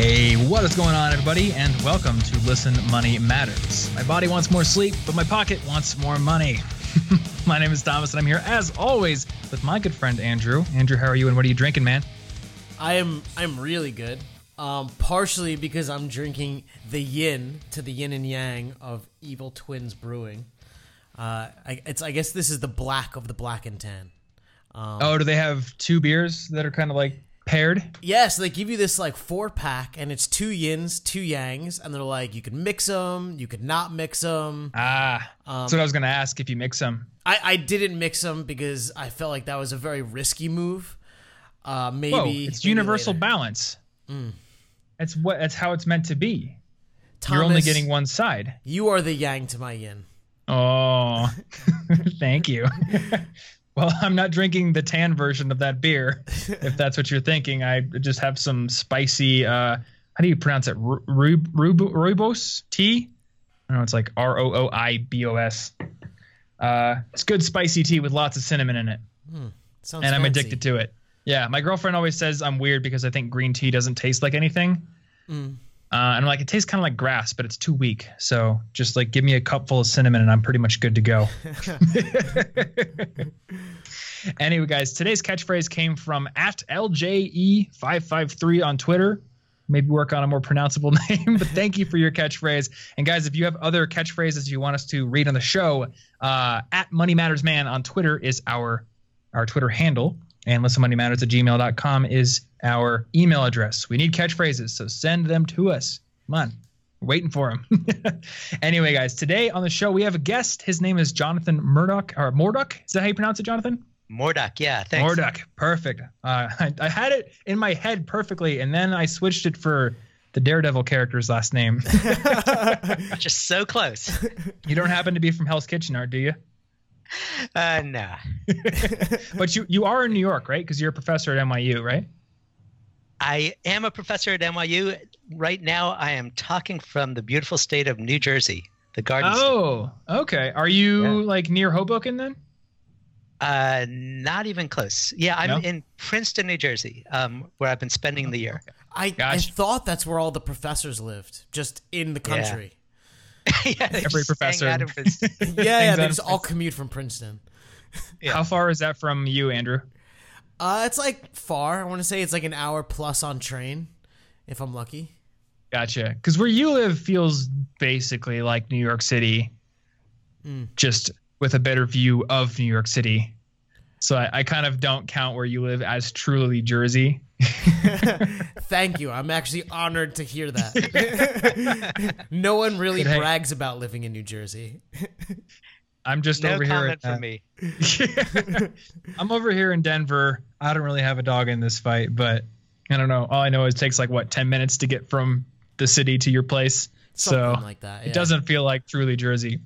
Hey, what is going on, everybody? And welcome to Listen Money Matters. My body wants more sleep, but my pocket wants more money. my name is Thomas, and I'm here, as always, with my good friend Andrew. Andrew, how are you, and what are you drinking, man? I am I'm really good. Um, partially because I'm drinking the yin to the yin and yang of Evil Twins Brewing. Uh, I, it's I guess this is the black of the black and tan. Um, oh, do they have two beers that are kind of like paired? Yes, yeah, so they give you this like four pack, and it's two yins, two yangs, and they're like you can mix them, you could not mix them. Ah, um, so I was gonna ask if you mix them. I I didn't mix them because I felt like that was a very risky move. Uh, maybe Whoa, it's maybe universal later. balance. Mm. That's what. That's how it's meant to be. Thomas, You're only getting one side. You are the yang to my yin. Oh, thank you. well, I'm not drinking the tan version of that beer. If that's what you're thinking, I just have some spicy. Uh, how do you pronounce it? Rooibos tea. I don't know. It's like R O O I B O S. Uh, it's good spicy tea with lots of cinnamon in it. Mm, and I'm fancy. addicted to it. Yeah, my girlfriend always says I'm weird because I think green tea doesn't taste like anything. Mm. Uh, and I'm like, it tastes kind of like grass, but it's too weak. So just like give me a cup full of cinnamon and I'm pretty much good to go. anyway, guys, today's catchphrase came from at LJE553 on Twitter. Maybe work on a more pronounceable name, but thank you for your catchphrase. And guys, if you have other catchphrases you want us to read on the show, uh, at Money Matters Man on Twitter is our our Twitter handle and at gmail.com is our email address. We need catchphrases, so send them to us. Come on, we're waiting for them. anyway, guys, today on the show we have a guest. His name is Jonathan Murdoch, or Morduch. Is that how you pronounce it, Jonathan? Morduch, yeah, thanks. Morduch, perfect. Uh, I, I had it in my head perfectly, and then I switched it for the Daredevil character's last name. Just so close. You don't happen to be from Hell's Kitchen, art, do you? Uh, no. but you you are in New York, right? Because you're a professor at NYU, right? I am a professor at NYU. Right now, I am talking from the beautiful state of New Jersey, the Garden Oh, State. okay. Are you yeah. like near Hoboken then? Uh, not even close. Yeah, I'm no? in Princeton, New Jersey, um, where I've been spending the year. I, gotcha. I thought that's where all the professors lived, just in the country. Yeah. yeah, every professor. yeah, yeah, they just all commute from Princeton. Yeah. How far is that from you, Andrew? Uh, it's like far. I want to say it's like an hour plus on train, if I'm lucky. Gotcha. Because where you live feels basically like New York City, mm. just with a better view of New York City. So I, I kind of don't count where you live as truly Jersey. Thank you. I'm actually honored to hear that. no one really hey, brags about living in New Jersey. I'm just no over here. No for me. I'm over here in Denver. I don't really have a dog in this fight, but I don't know. All I know is it takes like what 10 minutes to get from the city to your place. Something so like that, yeah. it doesn't feel like truly Jersey.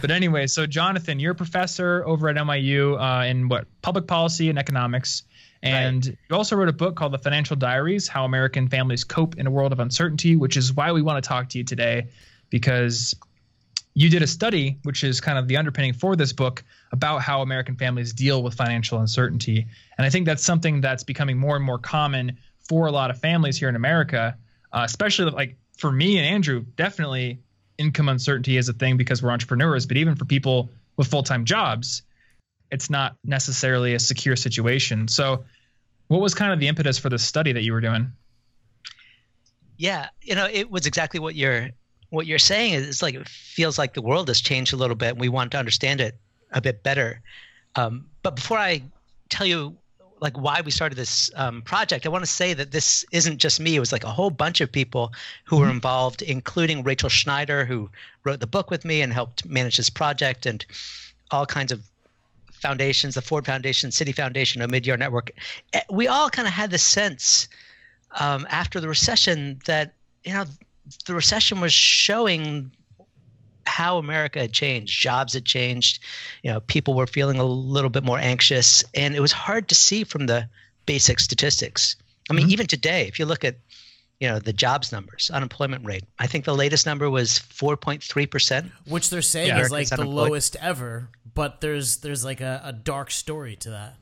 but anyway, so Jonathan, you're a professor over at NYU uh, in what public policy and economics. And right. you also wrote a book called The Financial Diaries How American Families Cope in a World of Uncertainty, which is why we want to talk to you today because you did a study, which is kind of the underpinning for this book, about how American families deal with financial uncertainty. And I think that's something that's becoming more and more common for a lot of families here in America, uh, especially like for me and Andrew, definitely income uncertainty is a thing because we're entrepreneurs, but even for people with full time jobs, it's not necessarily a secure situation. So, what was kind of the impetus for this study that you were doing? Yeah, you know, it was exactly what you're what you're saying is it's like it feels like the world has changed a little bit and we want to understand it a bit better. Um, but before I tell you like why we started this um, project, I want to say that this isn't just me. It was like a whole bunch of people who were mm-hmm. involved, including Rachel Schneider, who wrote the book with me and helped manage this project, and all kinds of foundations, the Ford Foundation, Citi Foundation, Omidyar Network. Eh, we all kind of had the sense um, after the recession that you know the recession was showing how America had changed. Jobs had changed. You know, people were feeling a little bit more anxious, and it was hard to see from the basic statistics. I mean, mm-hmm. even today, if you look at you know the jobs numbers, unemployment rate. I think the latest number was 4.3 percent, which they're saying yeah, is like the lowest ever. But there's there's like a, a dark story to that.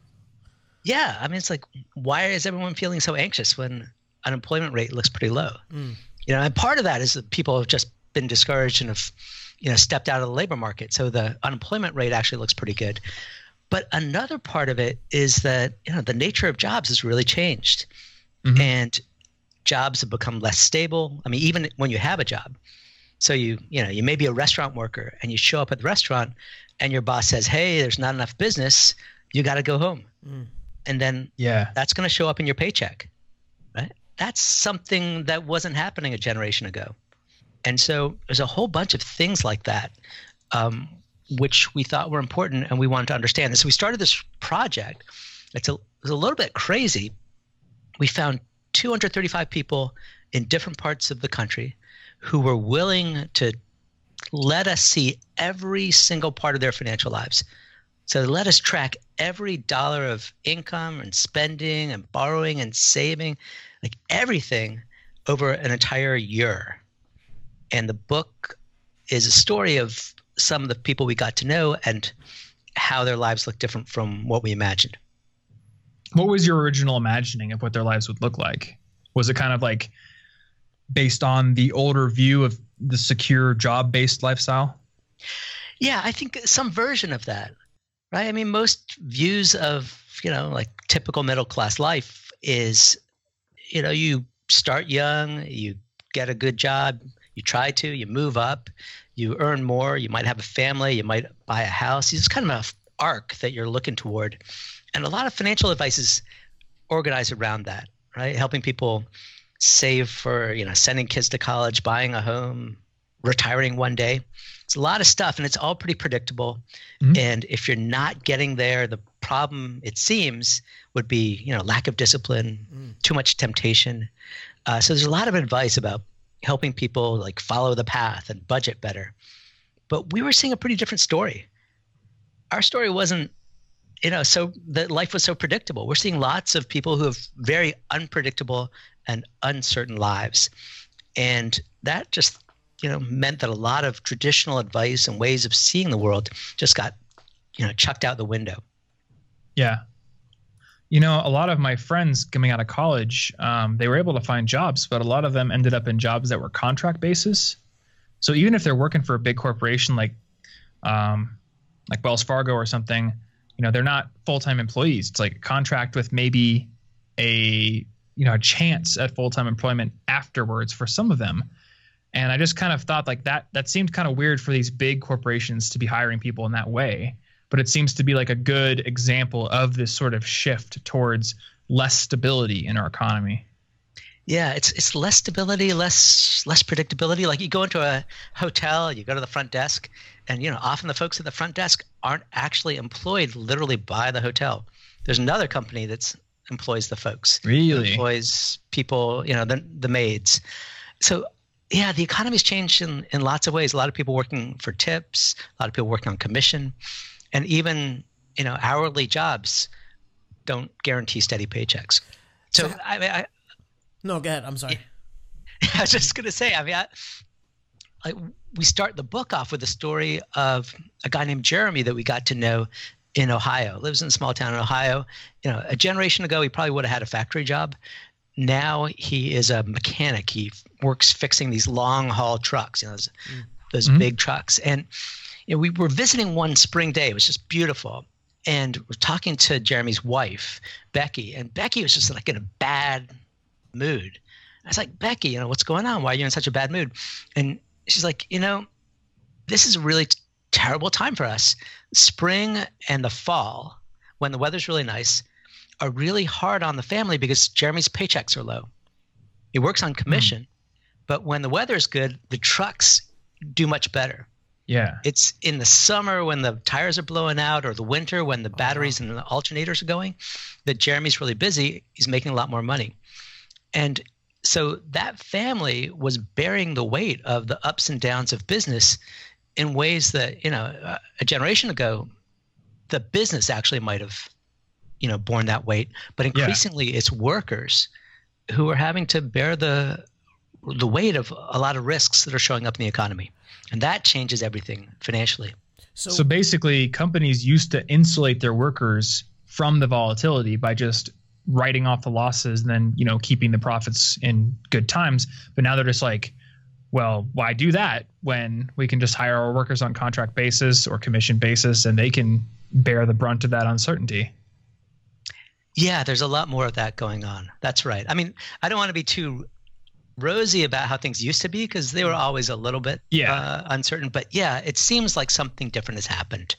Yeah, I mean, it's like why is everyone feeling so anxious when unemployment rate looks pretty low. Mm. You know, and part of that is that people have just been discouraged and have, you know, stepped out of the labor market. So the unemployment rate actually looks pretty good. But another part of it is that you know the nature of jobs has really changed, mm-hmm. and jobs have become less stable. I mean, even when you have a job, so you you know you may be a restaurant worker and you show up at the restaurant, and your boss says, "Hey, there's not enough business. You got to go home," mm. and then yeah, that's going to show up in your paycheck, right? That's something that wasn't happening a generation ago, and so there's a whole bunch of things like that. Um, which we thought were important and we wanted to understand. And so we started this project. It's a, it was a little bit crazy. We found 235 people in different parts of the country who were willing to let us see every single part of their financial lives. So let us track every dollar of income and spending and borrowing and saving, like everything over an entire year. And the book is a story of some of the people we got to know and how their lives look different from what we imagined. What was your original imagining of what their lives would look like? Was it kind of like based on the older view of the secure job based lifestyle? Yeah, I think some version of that, right? I mean, most views of, you know, like typical middle class life is, you know, you start young, you get a good job, you try to, you move up, you earn more, you might have a family, you might buy a house. It's kind of an arc that you're looking toward. And a lot of financial advice is organized around that, right? Helping people save for, you know, sending kids to college, buying a home, retiring one day. It's a lot of stuff and it's all pretty predictable. Mm-hmm. And if you're not getting there, the problem it seems would be, you know, lack of discipline, mm. too much temptation. Uh, so there's a lot of advice about helping people like follow the path and budget better. But we were seeing a pretty different story. Our story wasn't, you know, so that life was so predictable. We're seeing lots of people who have very unpredictable and uncertain lives. And that just, you know, meant that a lot of traditional advice and ways of seeing the world just got, you know, chucked out the window. Yeah you know, a lot of my friends coming out of college, um, they were able to find jobs, but a lot of them ended up in jobs that were contract basis. So even if they're working for a big corporation like, um, like Wells Fargo or something, you know, they're not full time employees. It's like a contract with maybe a you know a chance at full time employment afterwards for some of them. And I just kind of thought like that that seemed kind of weird for these big corporations to be hiring people in that way but it seems to be like a good example of this sort of shift towards less stability in our economy. Yeah, it's it's less stability, less less predictability. Like you go into a hotel, you go to the front desk, and you know often the folks at the front desk aren't actually employed literally by the hotel. There's another company that's employs the folks. Really employs people, you know, the the maids. So yeah, the economy's changed in in lots of ways. A lot of people working for tips, a lot of people working on commission and even you know hourly jobs don't guarantee steady paychecks. So, so I, I, no, go ahead. I'm sorry. I was just gonna say. I mean, I, like we start the book off with a story of a guy named Jeremy that we got to know in Ohio. Lives in a small town in Ohio. You know, a generation ago, he probably would have had a factory job. Now he is a mechanic. He works fixing these long haul trucks. You know, those, mm. those mm-hmm. big trucks, and you know, we were visiting one spring day. It was just beautiful. And we're talking to Jeremy's wife, Becky, and Becky was just like in a bad mood. I was like, Becky, you know, what's going on? Why are you in such a bad mood? And she's like, you know, this is a really t- terrible time for us. Spring and the fall, when the weather's really nice, are really hard on the family because Jeremy's paychecks are low. He works on commission, mm. but when the weather's good, the trucks do much better. Yeah. It's in the summer when the tires are blowing out or the winter when the batteries and the alternators are going that Jeremy's really busy. He's making a lot more money. And so that family was bearing the weight of the ups and downs of business in ways that, you know, a generation ago, the business actually might have, you know, borne that weight. But increasingly, yeah. it's workers who are having to bear the the weight of a lot of risks that are showing up in the economy and that changes everything financially. So, so basically, companies used to insulate their workers from the volatility by just writing off the losses and then you know keeping the profits in good times. But now they're just like, well, why do that when we can just hire our workers on contract basis or commission basis and they can bear the brunt of that uncertainty? Yeah, there's a lot more of that going on. That's right. I mean, I don't want to be too rosy about how things used to be because they were always a little bit yeah. uh, uncertain. But yeah, it seems like something different has happened,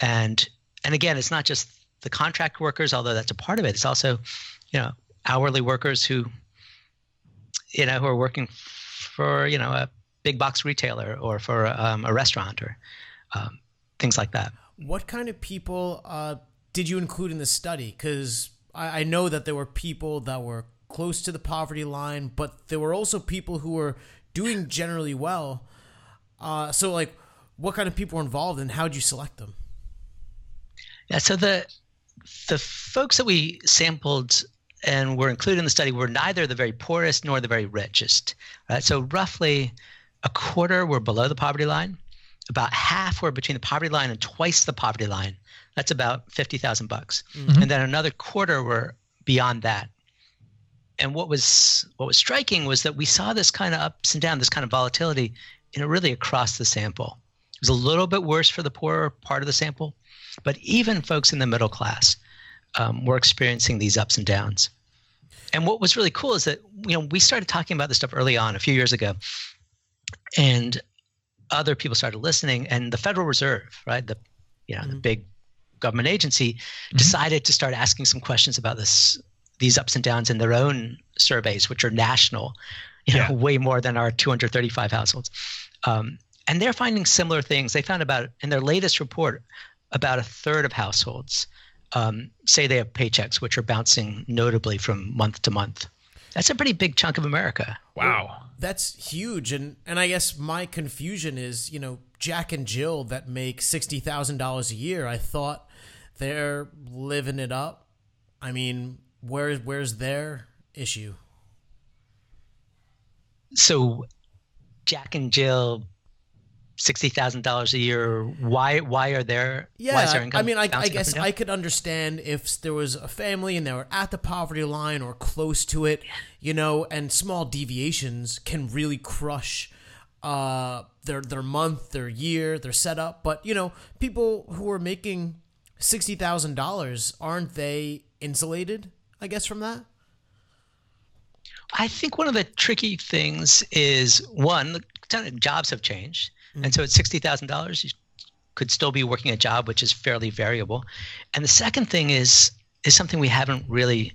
and and again, it's not just the contract workers, although that's a part of it. It's also, you know, hourly workers who, you know, who are working for you know a big box retailer or for um, a restaurant or um, things like that. What kind of people uh, did you include in the study? Because I, I know that there were people that were close to the poverty line, but there were also people who were doing generally well. Uh, so, like, what kind of people were involved, and how did you select them? Yeah, so the the folks that we sampled and were included in the study were neither the very poorest nor the very richest. Right? So roughly a quarter were below the poverty line. About half were between the poverty line and twice the poverty line. That's about fifty thousand bucks, mm-hmm. and then another quarter were beyond that and what was what was striking was that we saw this kind of ups and downs, this kind of volatility, you know, really across the sample. It was a little bit worse for the poorer part of the sample, but even folks in the middle class um, were experiencing these ups and downs. And what was really cool is that you know we started talking about this stuff early on a few years ago, and other people started listening, and the Federal Reserve, right, the you know mm-hmm. the big government agency, mm-hmm. decided to start asking some questions about this these ups and downs in their own surveys, which are national, you know, yeah. way more than our 235 households. Um, and they're finding similar things. They found about in their latest report, about a third of households um, say they have paychecks which are bouncing notably from month to month. That's a pretty big chunk of America. Wow. That's huge. And and I guess my confusion is, you know, Jack and Jill that make sixty thousand dollars a year. I thought they're living it up. I mean, where where's their issue? So, Jack and Jill, sixty thousand dollars a year. Why? Why are there? Yeah, I mean, I, I guess I could understand if there was a family and they were at the poverty line or close to it, you know, and small deviations can really crush uh, their their month, their year, their setup. But you know, people who are making sixty thousand dollars aren't they insulated? I guess, from that? I think one of the tricky things is one, jobs have changed. Mm-hmm. And so at $60,000, you could still be working a job which is fairly variable. And the second thing is is something we haven't really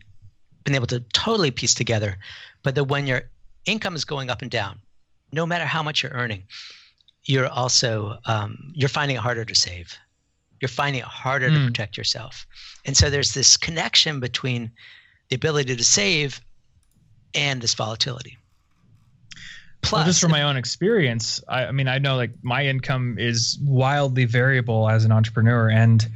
been able to totally piece together, but that when your income is going up and down, no matter how much you're earning, you're also um, you're finding it harder to save you're finding it harder mm. to hmm. protect yourself. And so there's this connection between the ability to save and this volatility. Plus, well, just from my own experience, I, I mean, I know like my income is wildly variable as an entrepreneur. And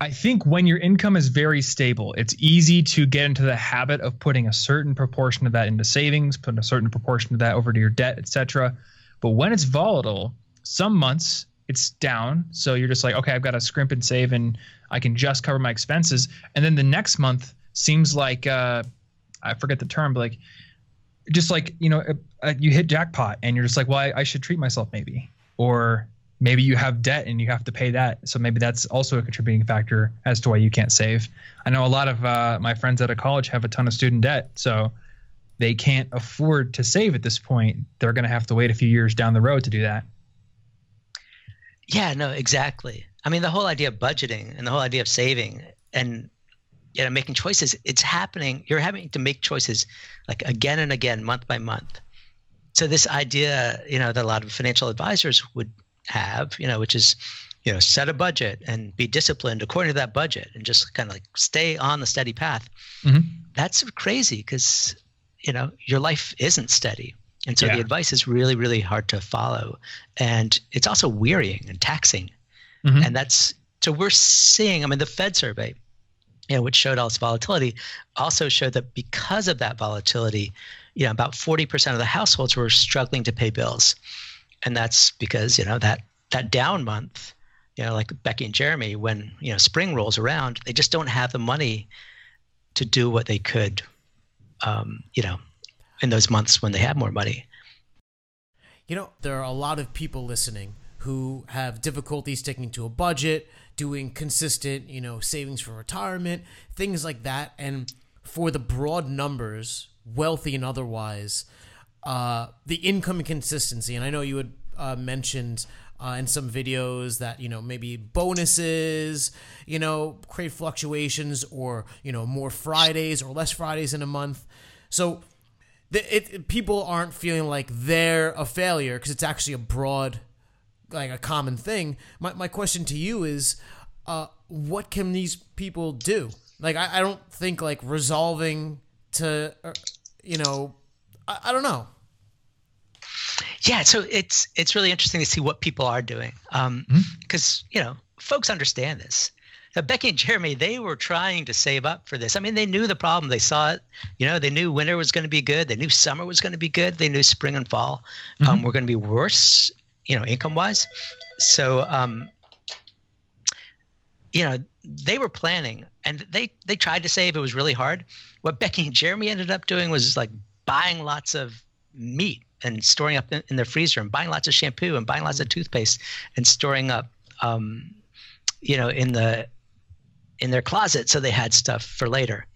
I think when your income is very stable, it's easy to get into the habit of putting a certain proportion of that into savings, putting a certain proportion of that over to your debt, etc. But when it's volatile, some months it's down. So you're just like, okay, I've got to scrimp and save and I can just cover my expenses. And then the next month seems like, uh, I forget the term, but like, just like, you know, uh, you hit jackpot and you're just like, well, I, I should treat myself maybe. Or maybe you have debt and you have to pay that. So maybe that's also a contributing factor as to why you can't save. I know a lot of uh, my friends out of college have a ton of student debt. So they can't afford to save at this point. They're going to have to wait a few years down the road to do that. Yeah, no, exactly. I mean, the whole idea of budgeting and the whole idea of saving and you know making choices, it's happening. You're having to make choices like again and again, month by month. So this idea, you know, that a lot of financial advisors would have, you know, which is, you know, set a budget and be disciplined according to that budget and just kind of like stay on the steady path. Mm-hmm. That's crazy because, you know, your life isn't steady. And so yeah. the advice is really, really hard to follow. And it's also wearying and taxing. Mm-hmm. And that's so we're seeing, I mean, the Fed survey, you know, which showed all this volatility, also showed that because of that volatility, you know, about 40% of the households were struggling to pay bills. And that's because, you know, that that down month, you know, like Becky and Jeremy, when, you know, spring rolls around, they just don't have the money to do what they could, um, you know, in those months when they have more money. You know, there are a lot of people listening who have difficulty sticking to a budget, doing consistent, you know, savings for retirement, things like that. And for the broad numbers, wealthy and otherwise, uh, the income consistency. And I know you had uh, mentioned uh, in some videos that you know maybe bonuses, you know, create fluctuations, or you know more Fridays or less Fridays in a month. So the, it, people aren't feeling like they're a failure because it's actually a broad, like a common thing. My my question to you is, uh, what can these people do? Like I, I don't think like resolving to, uh, you know, I, I don't know yeah, so it's it's really interesting to see what people are doing, because um, mm-hmm. you know folks understand this. Now, Becky and Jeremy, they were trying to save up for this. I mean, they knew the problem. They saw it. You know, they knew winter was going to be good. They knew summer was going to be good. They knew spring and fall um, mm-hmm. were going to be worse. You know, income wise. So, um, you know, they were planning, and they they tried to save. It was really hard. What Becky and Jeremy ended up doing was like buying lots of meat and storing up in, in, their freezer and buying lots of shampoo and buying lots of toothpaste and storing up, um, you know, in the in their closet so they had stuff for later.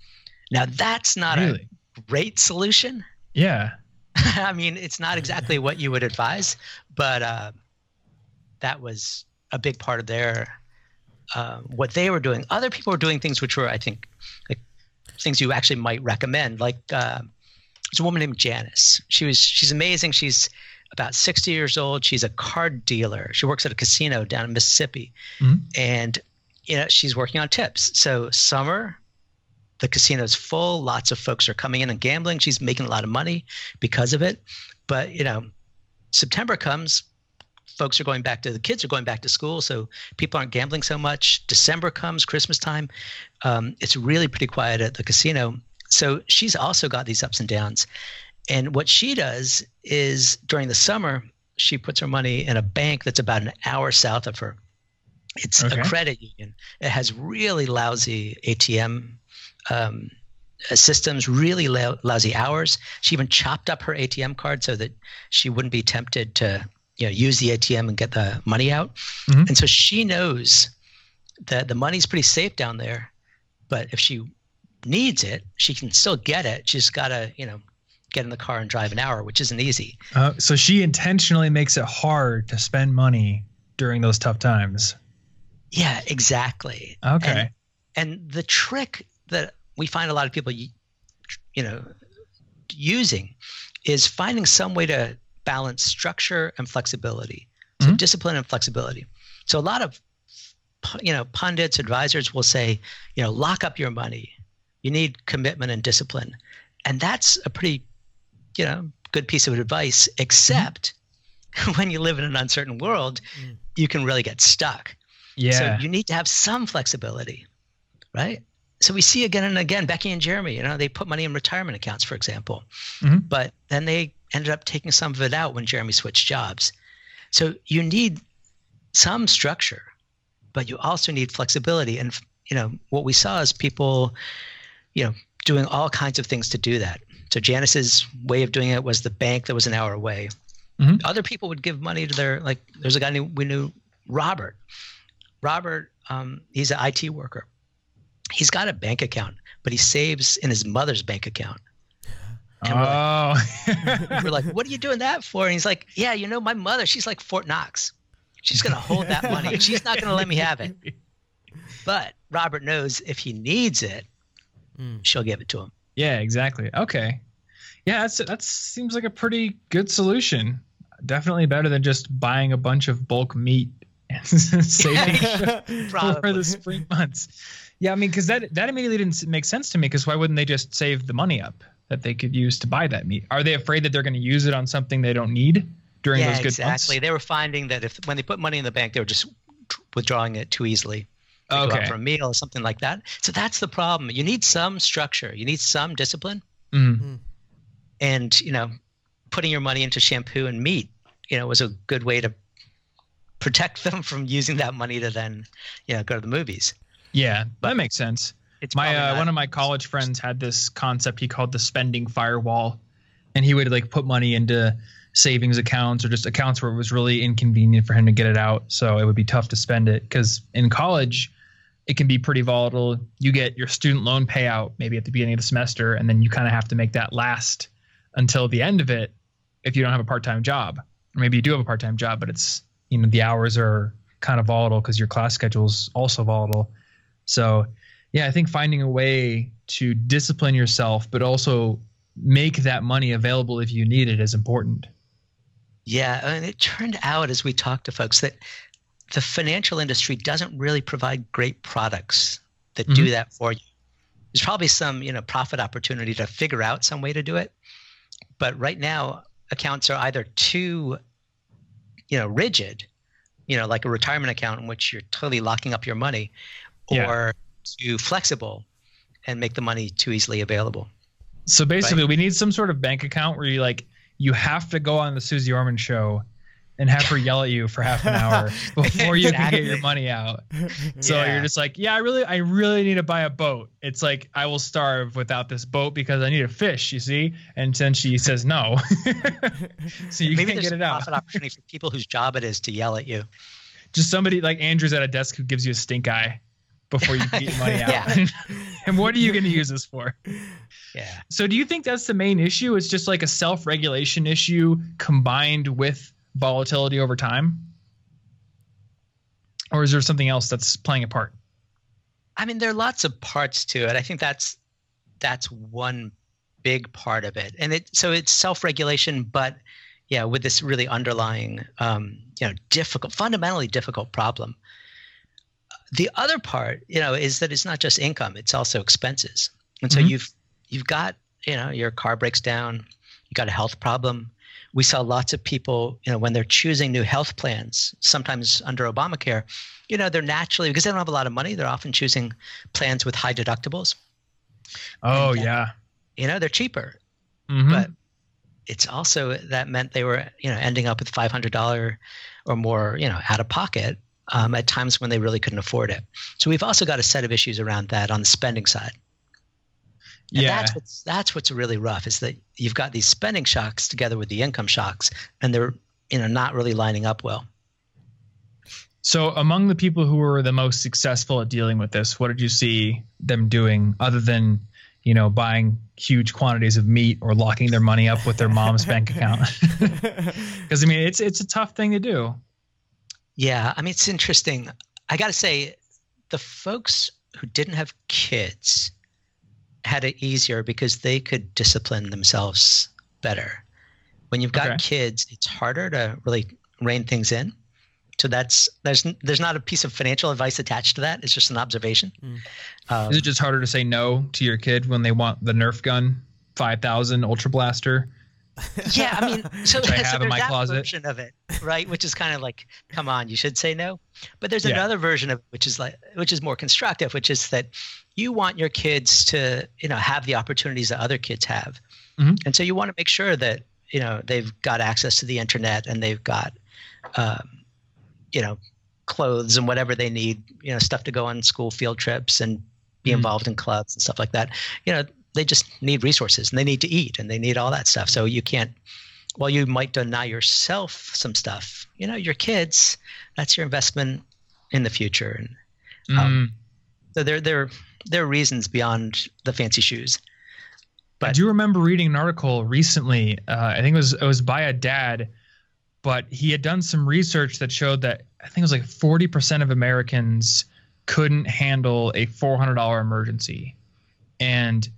Now that's not really? a great solution. Yeah. I mean, it's not exactly what you would advise, but uh, that was a big part of their uh, what they were doing. Other people were doing things which were, I think, like things you actually might recommend, like. Uh, there's a woman named Janice. She was she's amazing. She's about 60 years old. She's a card dealer. She works at a casino down in Mississippi, mm-hmm. and you know she's working on tips. So summer, the casino's full. Lots of folks are coming in and gambling. She's making a lot of money because of it. But you know, September comes, folks are going back to the kids are going back to school, so people aren't gambling so much. December comes, Christmas time, um, it's really pretty quiet at the casino. So she's also got these ups and downs. And what she does is during the summer, she puts her money in a bank that's about an hour south of her. It's okay. a credit union. It has really lousy ATM um, systems, really lousy hours. She even chopped up her ATM card so that she wouldn't be tempted to you know, use the ATM and get the money out. Mm-hmm. And so she knows that the money's pretty safe down there. But if she needs it, she can still get it. She's got to, you know, get in the car and drive an hour, which isn't easy. Uh, so she intentionally makes it hard to spend money during those tough times. Yeah, exactly. Okay. And, and the trick that we find a lot of people, you know, using is finding some way to balance structure and flexibility. So mm-hmm. discipline and flexibility. So a lot of you know pundits advisors will say you know lock up your money you need commitment and discipline. And that's a pretty, you know, good piece of advice, except mm-hmm. when you live in an uncertain world, mm. you can really get stuck. Yeah. So you need to have some flexibility, right? So we see again and again, Becky and Jeremy, you know, they put money in retirement accounts, for example, mm-hmm. but then they ended up taking some of it out when Jeremy switched jobs. So you need some structure, but you also need flexibility. And, you know, what we saw is people you know, doing all kinds of things to do that. So Janice's way of doing it was the bank that was an hour away. Mm-hmm. Other people would give money to their like. There's a guy we knew, Robert. Robert, um, he's an IT worker. He's got a bank account, but he saves in his mother's bank account. And we're oh, like, we're like, what are you doing that for? And he's like, yeah, you know, my mother, she's like Fort Knox. She's gonna hold that money. She's not gonna let me have it. But Robert knows if he needs it, mm. she'll give it to him. Yeah, exactly. Okay. Yeah, that's that seems like a pretty good solution. Definitely better than just buying a bunch of bulk meat and saving for the spring months. Yeah, I mean, because that that immediately didn't make sense to me. Because why wouldn't they just save the money up that they could use to buy that meat? Are they afraid that they're going to use it on something they don't need during yeah, those good exactly. months? Exactly. They were finding that if when they put money in the bank, they were just withdrawing it too easily okay. go out for a meal or something like that. So that's the problem. You need some structure. You need some discipline. Mm-hmm. And you know, putting your money into shampoo and meat, you know, was a good way to protect them from using that money to then, you know, go to the movies. Yeah, but, that makes sense. It's my uh, one of my college friends had this concept he called the spending firewall, and he would like put money into savings accounts or just accounts where it was really inconvenient for him to get it out, so it would be tough to spend it. Because in college, it can be pretty volatile. You get your student loan payout maybe at the beginning of the semester, and then you kind of have to make that last until the end of it if you don't have a part-time job, or maybe you do have a part-time job, but it's you know the hours are kind of volatile because your class schedule is also volatile. So, yeah, I think finding a way to discipline yourself, but also make that money available if you need it is important. Yeah, and it turned out as we talked to folks that the financial industry doesn't really provide great products that do Mhm. that for you. There's probably some, you know, profit opportunity to figure out some way to do it. But right now, accounts are either too, you know, rigid, you know, like a retirement account in which you're totally locking up your money, Yeah. Too flexible and make the money too easily available. So basically, we need some sort of bank account where you like you have to go on the Suze Orman show and have her yell at you for half an hour before you can get your money out. So Yeah. you're just like, yeah, I really, I really need to buy a boat. It's like I will starve without this boat because I need a fish. You see, and then she says no, so you Maybe can't get it out. An opportunity for people whose job it is to yell at you. Just somebody like Andrew's at a desk who gives you a stink eye before you get money out. Yeah. and what are you going to use this for? Yeah. So do you think that's the main issue? It's just like a self-regulation issue combined with volatility over time? Or is there something else that's playing a part? I mean, there are lots of parts to it. I think that's that's one big part of it, and it so it's self-regulation, but yeah, with this really underlying, um, you know, difficult, fundamentally difficult problem. The other part, you know, is that it's not just income; it's also expenses, and so Mhm. you've you've got you know your car breaks down, you got a health problem. We saw lots of people, you know, when they're choosing new health plans, sometimes under Obamacare, you know, they're naturally because they don't have a lot of money, they're often choosing plans with high deductibles. Oh And, uh, yeah. You know, they're cheaper, Mhm. but it's also that meant they were, you know, ending up with five hundred dollar or more, you know, out of pocket um, at times when they really couldn't afford it. So we've also got a set of issues around that on the spending side. And yeah. that's what's that's what's really rough is that you've got these spending shocks together with the income shocks, and they're you know not really lining up well. So among the people who were the most successful at dealing with this, what did you see them doing other than, you know, buying huge quantities of meat or locking their money up with their mom's bank account? Because I mean, it's it's a tough thing to do. Yeah, I mean it's interesting. I got to say, the folks who didn't have kids had it easier because they could discipline themselves better. When you've got Okay. kids, it's harder to really rein things in. So that's there's there's not a piece of financial advice attached to that. It's just an observation. Mm. Um, Is it just harder to say no to your kid when they want the Nerf gun, five thousand Ultra Blaster? Yeah, I mean, so, I so there's that closet. version of it, right? Which is kind of like, come on, you should say no. But there's Yeah. another version of it, which is like, which is more constructive, which is that you want your kids to, you know, have the opportunities that other kids have, Mhm. and so you want to make sure that you know they've got access to the internet and they've got, um, you know, clothes and whatever they need, you know, stuff to go on school field trips and be Mhm. involved in clubs and stuff like that. You know, they just need resources and they need to eat and they need all that stuff. So you can't while you might deny yourself some stuff, you know, your kids, that's your investment in the future. And Um, Mm. so there, there, there are reasons beyond the fancy shoes. But I do remember reading an article recently. Uh, I think it was it was by a dad, but he had done some research that showed that I think it was like forty percent of Americans couldn't handle a four hundred dollar emergency, and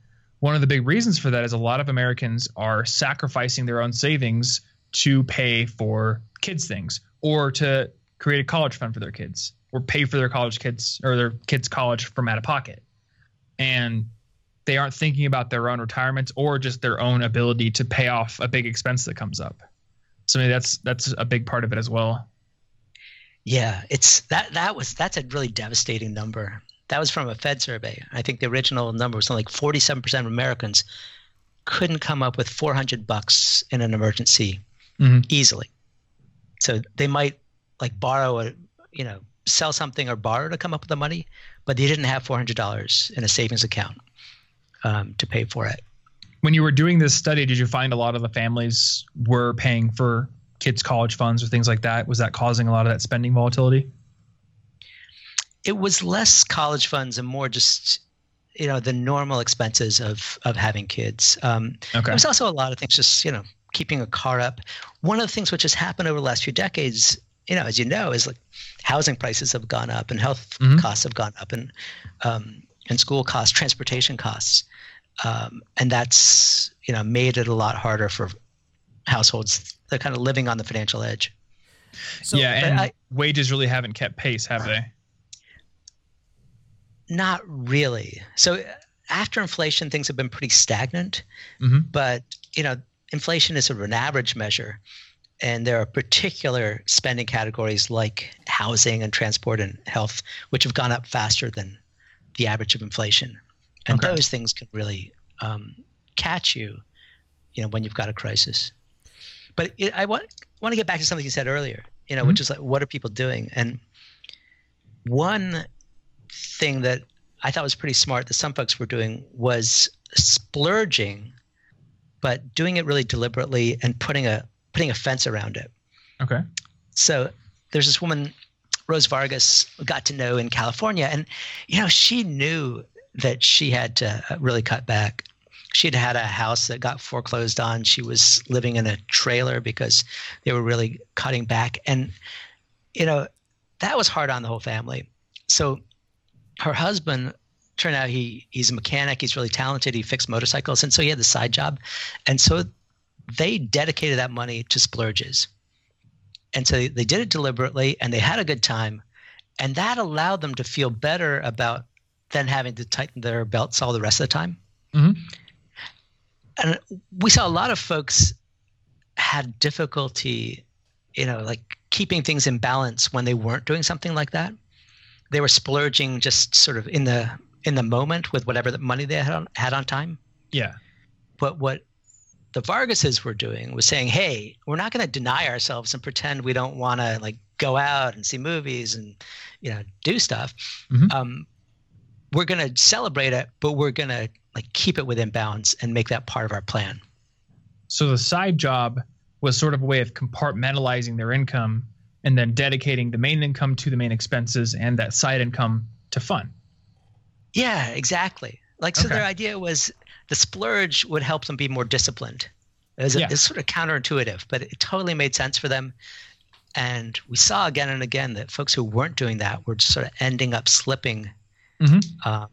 one of the big reasons for that is a lot of Americans are sacrificing their own savings to pay for kids things or to create a college fund for their kids or pay for their college kids or their kids college from out of pocket. And they aren't thinking about their own retirements or just their own ability to pay off a big expense that comes up. So that's that's a big part of it as well. Yeah, it's that, that was, that's a really devastating number. That was from a Fed survey. I think the original number was something like 47% of Americans couldn't come up with 400 bucks in an emergency Mhm. easily. So they might like borrow a, you know, sell something or borrow to come up with the money, but they didn't have $400 in a savings account um, to pay for it. When you were doing this study, did you find a lot of the families were paying for kids' college funds or things like that? Was that causing a lot of that spending volatility? It was less college funds and more just you know the normal expenses of of having kids. Um, okay. There was also a lot of things, just you know, keeping a car up. One of the things which has happened over the last few decades, you know, as you know, is like housing prices have gone up and health mm-hmm. costs have gone up and um, and school costs, transportation costs, um, and that's you know made it a lot harder for households that are kind of living on the financial edge. So, yeah, and I, wages really haven't kept pace, have they? Not really. So after inflation, things have been pretty stagnant. Mm-hmm. But you know, inflation is sort of an average measure, and there are particular spending categories like housing and transport and health, which have gone up faster than the average of inflation. And okay. those things can really um, catch you, you know, when you've got a crisis. But it, I want want to get back to something you said earlier, you know, mm-hmm. which is like, what are people doing? And one thing that I thought was pretty smart that some folks were doing was splurging, but doing it really deliberately and putting a putting a fence around it. Okay. So there's this woman, Rose Vargas, got to know in California, and you know she knew that she had to uh, really cut back. She had had a house that got foreclosed on. She was living in a trailer because they were really cutting back, and you know that was hard on the whole family. So her husband turned out he he's a mechanic. He's really talented. He fixed motorcycles, and so he had the side job, and so they dedicated that money to splurges, and so they did it deliberately, and they had a good time, and that allowed them to feel better about than having to tighten their belts all the rest of the time. Mm-hmm. And we saw a lot of folks had difficulty, you know, like keeping things in balance when they weren't doing something like that they were splurging just sort of in the in the moment with whatever the money they had on, had on time. Yeah. But what the Vargases were doing was saying, "Hey, we're not going to deny ourselves and pretend we don't want to like go out and see movies and you know do stuff. Mm-hmm. Um, we're going to celebrate it, but we're going to like keep it within bounds and make that part of our plan." So the side job was sort of a way of compartmentalizing their income and then dedicating the main income to the main expenses and that side income to fun. Yeah, exactly. Like so, okay. their idea was the splurge would help them be more disciplined. It was, yeah. it's sort of counterintuitive, but it totally made sense for them. And we saw again and again that folks who weren't doing that were just sort of ending up slipping mm-hmm. um,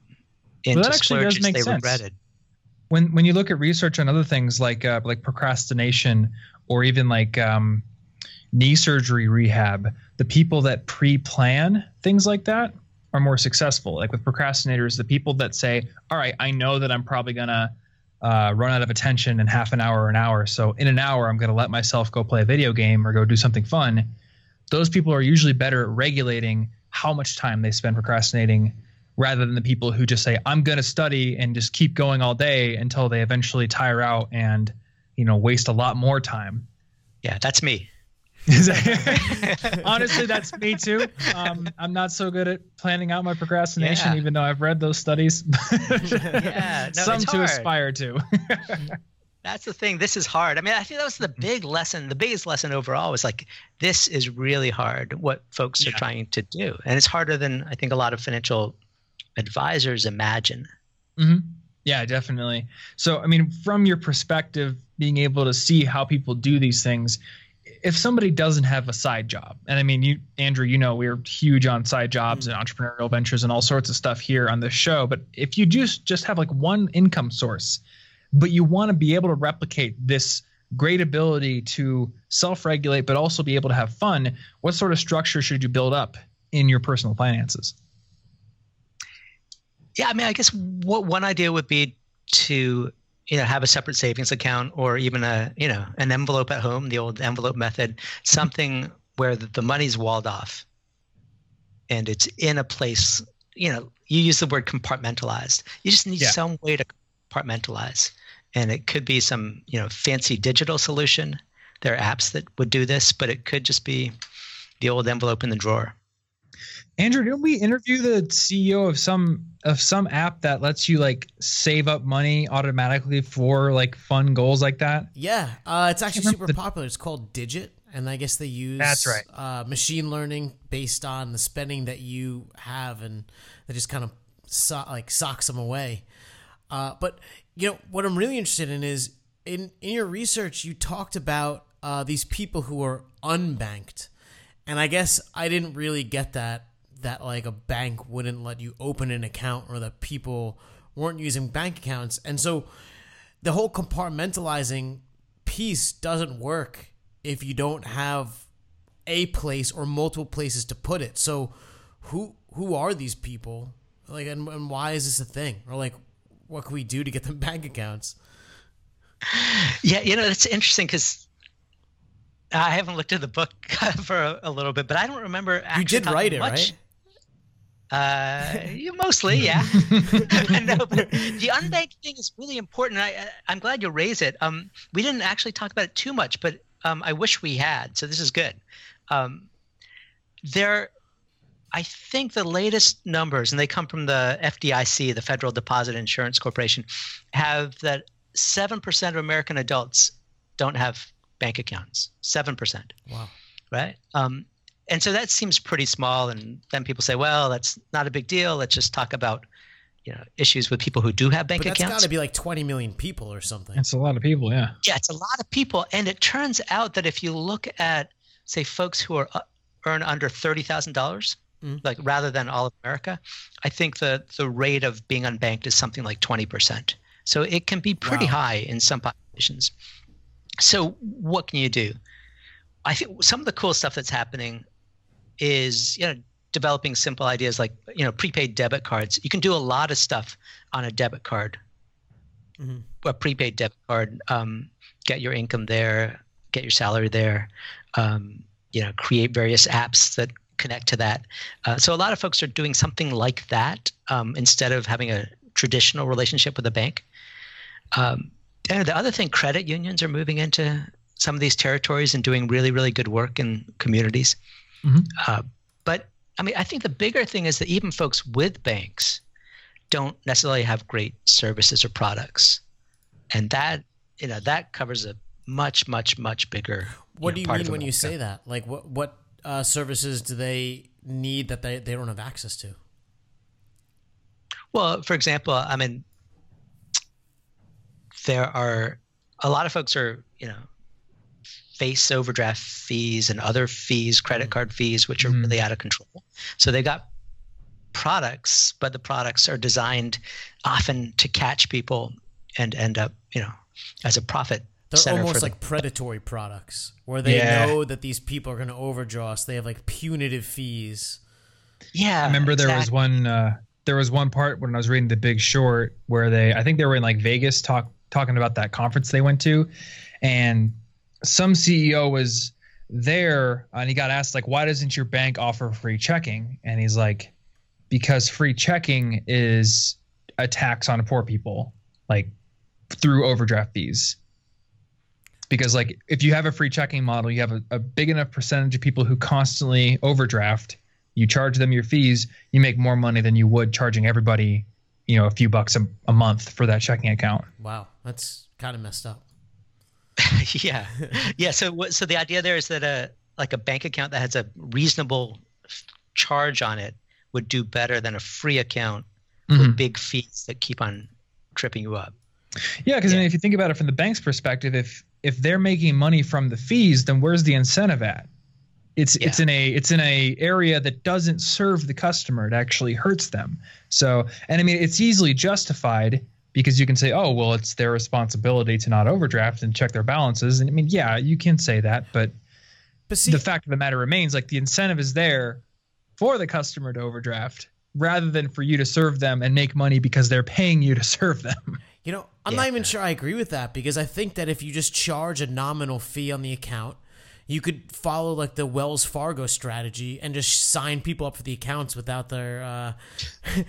into well, that actually does make they sense. regretted. When when you look at research on other things like uh, like procrastination or even like um, knee surgery rehab, the people that pre-plan things like that are more successful. Like with procrastinators, the people that say, "All right, I know that I'm probably gonna uh, run out of attention in half an hour or an hour, so in an hour I'm gonna let myself go play a video game or go do something fun." Those people are usually better at regulating how much time they spend procrastinating rather than the people who just say i'm going to study and just keep going all day until they eventually tire out and you know waste a lot more time yeah that's me Honestly, that's me too. Um, I'm not so good at planning out my procrastination, yeah. even though I've read those studies. yeah, no, some to aspire to. that's the thing. This is hard. I mean, I think that was the big lesson. The biggest lesson overall was like, this is really hard. What folks yeah. are trying to do, and it's harder than I think a lot of financial advisors imagine. Mm-hmm. Yeah, definitely. So, I mean, from your perspective, being able to see how people do these things, if somebody doesn't have a side job, and I mean, you, Andrew, you know, we're huge on side jobs and entrepreneurial ventures and all sorts of stuff here on this show. But if you just just have like one income source, but you want to be able to replicate this great ability to self-regulate, but also be able to have fun, what sort of structure should you build up in your personal finances? Yeah, I mean, I guess what one idea would be to you know have a separate savings account or even a you know an envelope at home the old envelope method mm-hmm. something where the, the money's walled off. And it's in a place you know you use the word compartmentalized. You just need yeah. some way to compartmentalize. And it could be some you know fancy digital solution. There are apps that would do this but it could just be the old envelope in the drawer Andrew, didn't we interview the CEO of some of some app that lets you like save up money automatically for like fun goals like that? Yeah, uh, it's actually super the- popular. It's called Digit, and I guess they use That's right. uh, machine learning based on the spending that you have, and they just kind of so- like socks them away. Uh, but you know what I'm really interested in is in in your research you talked about uh, these people who are unbanked, and I guess I didn't really get that that like a bank wouldn't let you open an account or that people weren't using bank accounts, and so the whole compartmentalizing piece doesn't work if you don't have a place or multiple places to put it. So who who are these people? Like and, and why is this a thing? Or like what can we do to get them bank accounts? Yeah, you know, that's interesting because I haven't looked at the book for a, a little bit, but I don't remember. Actually You did write it, much. right? Uh, you mostly, yeah. no, the unbanked thing is really important. I, I- I'm glad you raised it. Um, we didn't actually talk about it too much, but um, I wish we had. So this is good. Um, there, I think the latest numbers, and they come from the FDIC, the Federal Deposit Insurance Corporation, have that seven percent of American adults don't have bank accounts. Seven percent Wow. right? Um, and so that seems pretty small. And then people say, well, that's not a big deal. Let's just talk about, you know, issues with people who do have bank accounts. But that's got to be like 20 million people or something. That's a lot of people, yeah. yeah, it's a lot of people. And it turns out that if you look at, say, folks who are uh, earn under thirty thousand dollars, Mm. like rather than all of America, I think the the rate of being unbanked is something like twenty percent. So it can be pretty Wow. high in some populations. So what can you do? I think some of the cool stuff that's happening is you know developing simple ideas like you know prepaid debit cards. You can do a lot of stuff on a debit card, Mhm. a prepaid debit card. Um, get your income there, get your salary there. Um, you know, create various apps that connect to that. Uh, so a lot of folks are doing something like that um, instead of having a traditional relationship with a bank. Um, and the other thing, credit unions are moving into some of these territories and doing really, really good work in communities. Mhm. Uh, but I mean, I think the bigger thing is that even folks with banks don't necessarily have great services or products, and that you know that covers a much, much, much bigger. What do know, you mean when you say that? Like what what uh, services do they need that they, they don't have access to? Well, for example, I mean, there are a lot of folks are, you know, face overdraft fees and other fees, credit card fees, which are Mhm. really out of control. So they got products, but the products are designed often to catch people and end up, you know, as a profit They're almost for like predatory products where they Yeah. know that these people are going to overdraw, so they have like punitive fees. yeah. I remember there was one uh, there was one part when I was reading The Big Short where they I think they were in like Vegas talk talking about that conference they went to, and some CEO was there and he got asked like why doesn't your bank offer free checking? And he's like because free checking is a tax on poor people like through overdraft fees. Because like if you have a free checking model you have a, a big enough percentage of people who constantly overdraft you charge them your fees you make more money than you would charging everybody you know a few bucks a, a month for that checking account. Wow, that's kind of messed up. yeah. Yeah so so the idea there is that a like a bank account that has a reasonable charge on it would do better than a free account Mhm. with big fees that keep on tripping you up. Yeah because I mean, if you think about it from the bank's perspective if if they're making money from the fees then where's the incentive at? It's it's in a it's in a area that doesn't serve the customer. It actually hurts them. So and i mean it's easily justified because you can say oh well it's their responsibility to not overdraft and check their balances and i mean yeah you can say that but But see, the fact of the matter remains like the incentive is there for the customer to overdraft rather than for you to serve them and make money because they're paying you to serve them You know, I'm Yeah. not even sure I agree with that because I think that if you just charge a nominal fee on the account, you could follow like the Wells Fargo strategy and just sign people up for the accounts without their uh,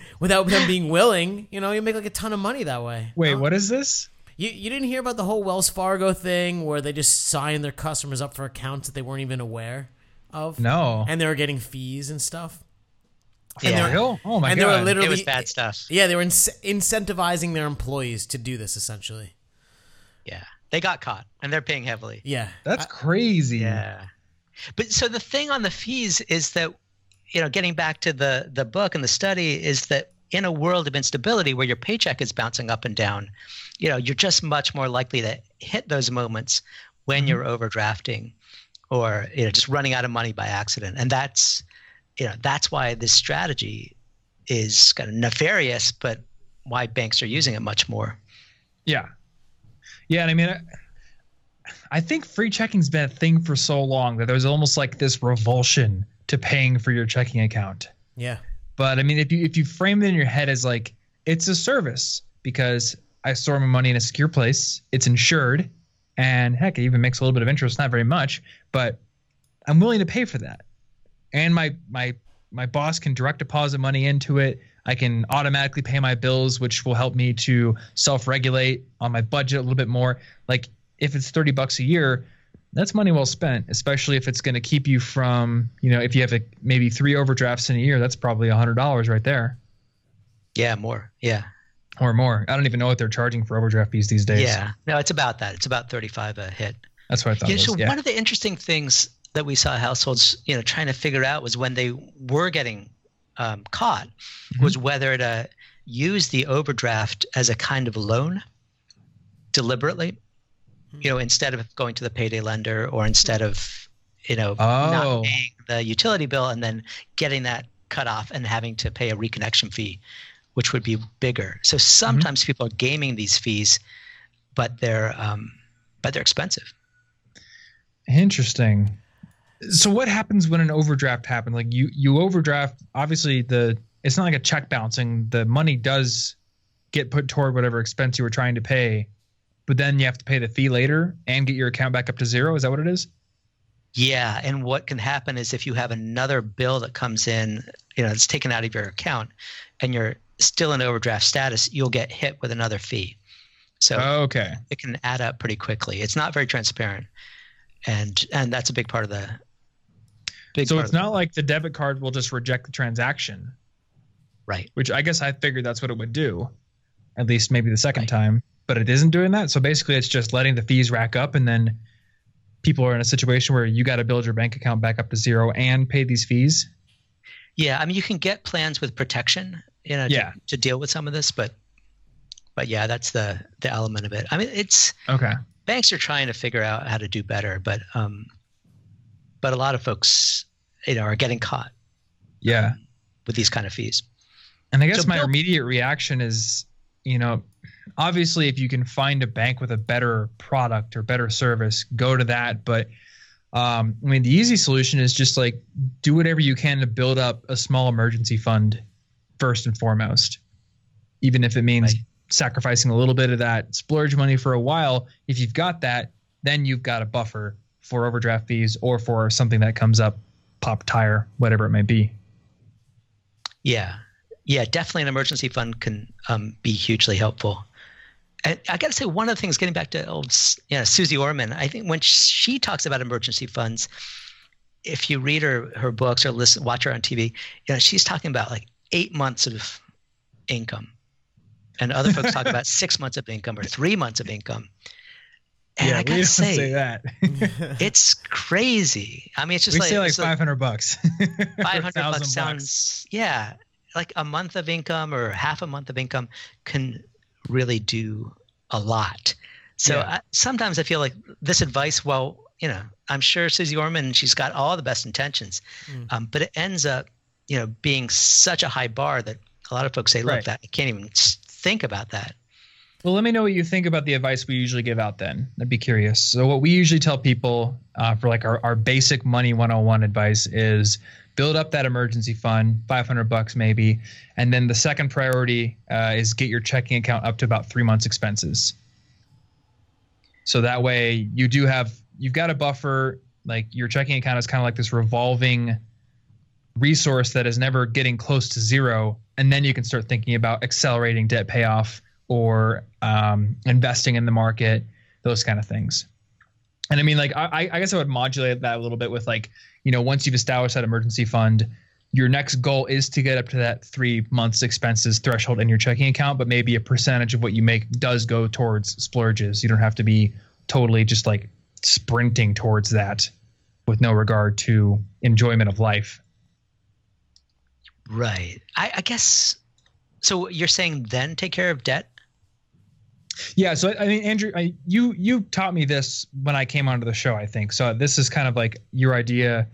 without them being willing. You know, you make like a ton of money that way. wait No? what is this You you didn't hear about the whole Wells Fargo thing where they just signed their customers up for accounts that they weren't even aware of, no and they were getting fees and stuff. And Yeah. they're- Real? Oh my god. and god. they were literally It was bad stuff. Yeah, they were in- incentivizing their employees to do this essentially. Yeah, they got caught, and they're paying heavily. Yeah, That's crazy. Yeah. But so the thing on the fees is that, you know, getting back to the the book and the study is that in a world of instability where your paycheck is bouncing up and down, you know, you're just much more likely to hit those moments when mm-hmm. you're overdrafting or you know just running out of money by accident. And that's you know, that's why this strategy is kind of nefarious, but why banks are using it much more. Yeah. Yeah, and I mean, I, I think free checking's been a thing for so long that there's almost like this revulsion to paying for your checking account. yeah, But I mean, if you if you frame it in your head as like it's a service because I store my money in a secure place, it's insured, and heck, it even makes a little bit of interest, not very much, but I'm willing to pay for that. And my my my boss can direct deposit money into it. I can automatically pay my bills, which will help me to self-regulate on my budget a little bit more. Like if it's 30 bucks a year, that's money well spent, especially if it's going to keep you from, you know, if you have a, maybe three overdrafts in a year, that's probably a hundred dollars right there Yeah, more. Yeah. or more. I don't even know what they're charging for overdraft fees these days. Yeah. No, it's about that. It's about 35 a hit. that's what I thought. Yeah, it so yeah. one of the interesting things that we saw households, you know, trying to figure out was when they were getting um, caught, Mm-hmm. was whether to use the overdraft as a kind of loan deliberately, you know, instead of going to the payday lender or instead of, you know, Oh. not paying the utility bill and then getting that cut off and having to pay a reconnection fee, which would be bigger. So sometimes people are gaming these fees, but they're um, but they're expensive. Interesting. So what happens when an overdraft happens? Like you you overdraft, obviously the it's not like a check bouncing. The money does get put toward whatever expense you were trying to pay, but then you have to pay the fee later and get your account back up to zero. Is that what it is? Yeah, and what can happen is if you have another bill that comes in, you know, it's taken out of your account, and you're still in overdraft status, you'll get hit with another fee. So Okay. it can add up pretty quickly. It's not very transparent, and and that's a big part of the. Big So it's not like the debit card will just reject the transaction, right. which I guess I figured that's what it would do, at least maybe the second Right. time. But it isn't doing that. So basically, it's just letting the fees rack up, and then people are in a situation where you got to build your bank account back up to zero and pay these fees. Yeah, I mean, you can get plans with protection, you know, to, to deal with some of this, but but yeah, that's the the element of it. I mean, it's Okay. banks are trying to figure out how to do better, but um, but a lot of folks, you know, are getting caught Yeah. with these kind of fees. And I guess So my Bill- immediate reaction is, you know, obviously if you can find a bank with a better product or better service, go to that. But um, I mean, the easy solution is just like do whatever you can to build up a small emergency fund first and foremost, even if it means Right. sacrificing a little bit of that splurge money for a while. If you've got that, then you've got a buffer for overdraft fees or for something that comes up, pop tire, whatever it may be. Yeah, yeah, definitely an emergency fund can um, be hugely helpful. And I got to say, one of the things, getting back to old, you know, Suze Orman, I think when she talks about emergency funds, if you read her her books or listen, watch her on TV, you know, she's talking about like eight months of income, and other folks talk about six months of income or three months of income. And I we got to don't say, say that. it's crazy. I mean, it's just we like, say like it's like- 500 bucks. 500 bucks sounds yeah like a month of income or half a month of income can really do a lot so Yeah. I, sometimes i feel like this advice well you know i'm sure suze orman she's got all the best intentions Mm. um, but it ends up you know being such a high bar that a lot of folks say look Right. that i can't even think about that Well, let me know what you think about the advice we usually give out then. I'd be curious. So, what we usually tell people uh, for like our, our basic money 101 advice is build up that emergency fund, 500 bucks maybe. And then the second priority uh, is get your checking account up to about three months' expenses. So that way you do have, you've got a buffer. Like your checking account is kind of like this revolving resource that is never getting close to zero. And then you can start thinking about accelerating debt payoff or um, investing in the market, those kind of things. And I mean, like, I, I guess I would modulate that a little bit with like, you know, once you've established that emergency fund, your next goal is to get up to that three months expenses threshold in your checking account, but maybe a percentage of what you make does go towards splurges. You don't have to be totally just like sprinting towards that with no regard to enjoyment of life. Right. I, I guess. So you're saying then take care of debt? Yeah. So I mean, Andrew, I, you you taught me this when I came onto the show. I think so. This is kind of like your idea